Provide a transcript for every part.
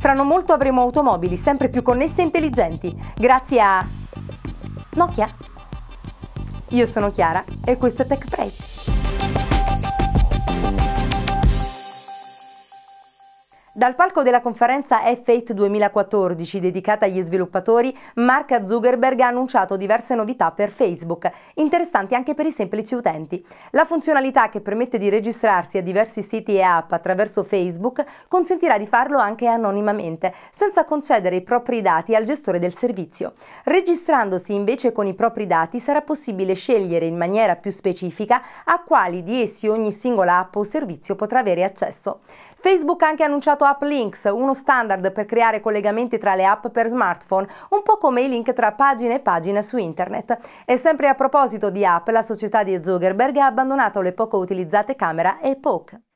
Fra non molto avremo automobili sempre più connesse e intelligenti, grazie a Nokia. Io sono Chiara e questo è Tech Break. Dal palco della conferenza F8 2014 dedicata agli sviluppatori, Mark Zuckerberg ha annunciato diverse novità per Facebook, interessanti anche per i semplici utenti. La funzionalità che permette di registrarsi a diversi siti e app attraverso Facebook consentirà di farlo anche anonimamente, senza concedere i propri dati al gestore del servizio. Registrandosi invece con i propri dati sarà possibile scegliere in maniera più specifica a quali di essi ogni singola app o servizio potrà avere accesso. Facebook ha anche annunciato App Links, uno standard per creare collegamenti tra le app per smartphone, un po' come i link tra pagine e pagine su internet. E sempre a proposito di app, la società di Zuckerberg ha abbandonato le poco utilizzate camera e Poke.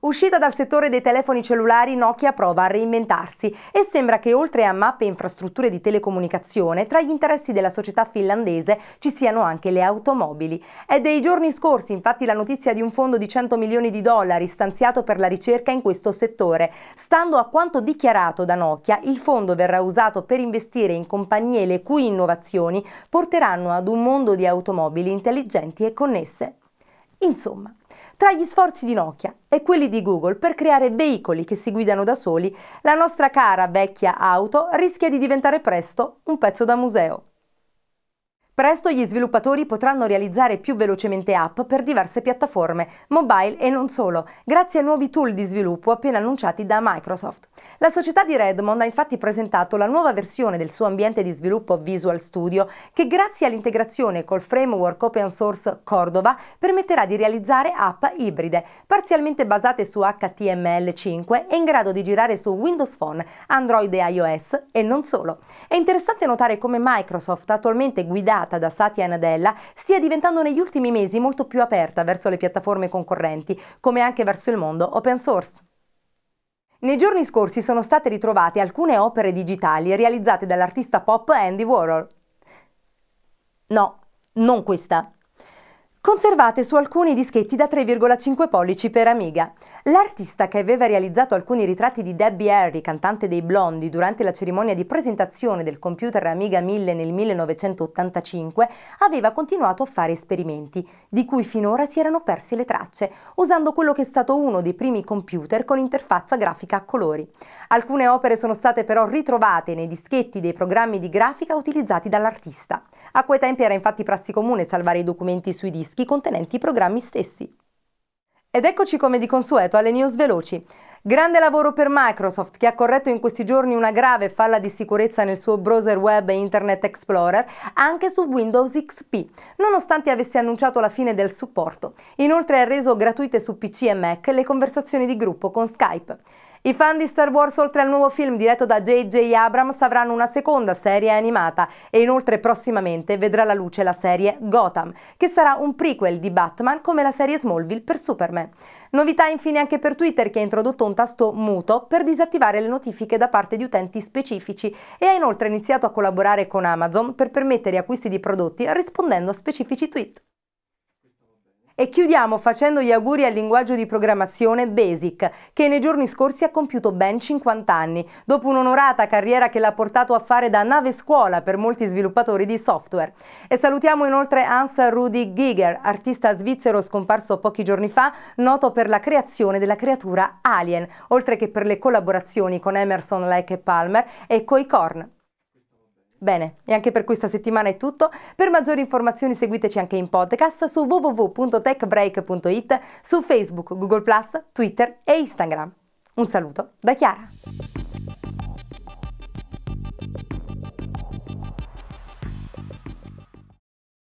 Uscita dal settore dei telefoni cellulari, Nokia prova a reinventarsi e sembra che oltre a mappe e infrastrutture di telecomunicazione, tra gli interessi della società finlandese ci siano anche le automobili. È dei giorni scorsi infatti la notizia di un fondo di 100 milioni di dollari stanziato per la ricerca in questo settore. Stando a quanto dichiarato da Nokia, il fondo verrà usato per investire in compagnie le cui innovazioni porteranno ad un mondo di automobili intelligenti e connesse. Insomma, tra gli sforzi di Nokia e quelli di Google per creare veicoli che si guidano da soli, la nostra cara vecchia auto rischia di diventare presto un pezzo da museo. Presto gli sviluppatori potranno realizzare più velocemente app per diverse piattaforme, mobile e non solo, grazie a nuovi tool di sviluppo appena annunciati da Microsoft. La società di Redmond ha infatti presentato la nuova versione del suo ambiente di sviluppo Visual Studio che grazie all'integrazione col framework open source Cordova permetterà di realizzare app ibride, parzialmente basate su HTML5 e in grado di girare su Windows Phone, Android e iOS e non solo. È interessante notare come Microsoft attualmente guidata guidata da Satya Nadella stia diventando negli ultimi mesi molto più aperta verso le piattaforme concorrenti, come anche verso il mondo open source. Nei giorni scorsi sono state ritrovate alcune opere digitali realizzate dall'artista pop Andy Warhol. No, non questa conservate su alcuni dischetti da 3,5 pollici per Amiga. L'artista che aveva realizzato alcuni ritratti di Debbie Harry, cantante dei Blondi, durante la cerimonia di presentazione del computer Amiga 1000 nel 1985, aveva continuato a fare esperimenti, di cui finora si erano perse le tracce, usando quello che è stato uno dei primi computer con interfaccia grafica a colori. Alcune opere sono state però ritrovate nei dischetti dei programmi di grafica utilizzati dall'artista. A quei tempi era infatti prassi comune salvare i documenti sui dischi dischi contenenti i programmi stessi. Ed eccoci come di consueto alle news veloci. Grande lavoro per Microsoft che ha corretto in questi giorni una grave falla di sicurezza nel suo browser web Internet Explorer anche su Windows XP, nonostante avesse annunciato la fine del supporto. Inoltre ha reso gratuite su PC e Mac le conversazioni di gruppo con Skype. I fan di Star Wars, oltre al nuovo film diretto da J.J. Abrams, avranno una seconda serie animata e inoltre prossimamente vedrà la luce la serie Gotham, che sarà un prequel di Batman come la serie Smallville per Superman. Novità infine anche per Twitter che ha introdotto un tasto muto per disattivare le notifiche da parte di utenti specifici e ha inoltre iniziato a collaborare con Amazon per permettere acquisti di prodotti rispondendo a specifici tweet. E chiudiamo facendo gli auguri al linguaggio di programmazione Basic, che nei giorni scorsi ha compiuto ben 50 anni, dopo un'onorata carriera che l'ha portato a fare da nave scuola per molti sviluppatori di software. E salutiamo inoltre Hans Rudi Giger, artista svizzero scomparso pochi giorni fa, noto per la creazione della creatura Alien, oltre che per le collaborazioni con Emerson, Lake e Palmer e Koi Korn. Bene, e anche per questa settimana è tutto. Per maggiori informazioni seguiteci anche in podcast su www.techbreak.it, su Facebook, Google Twitter e Instagram. Un saluto da Chiara.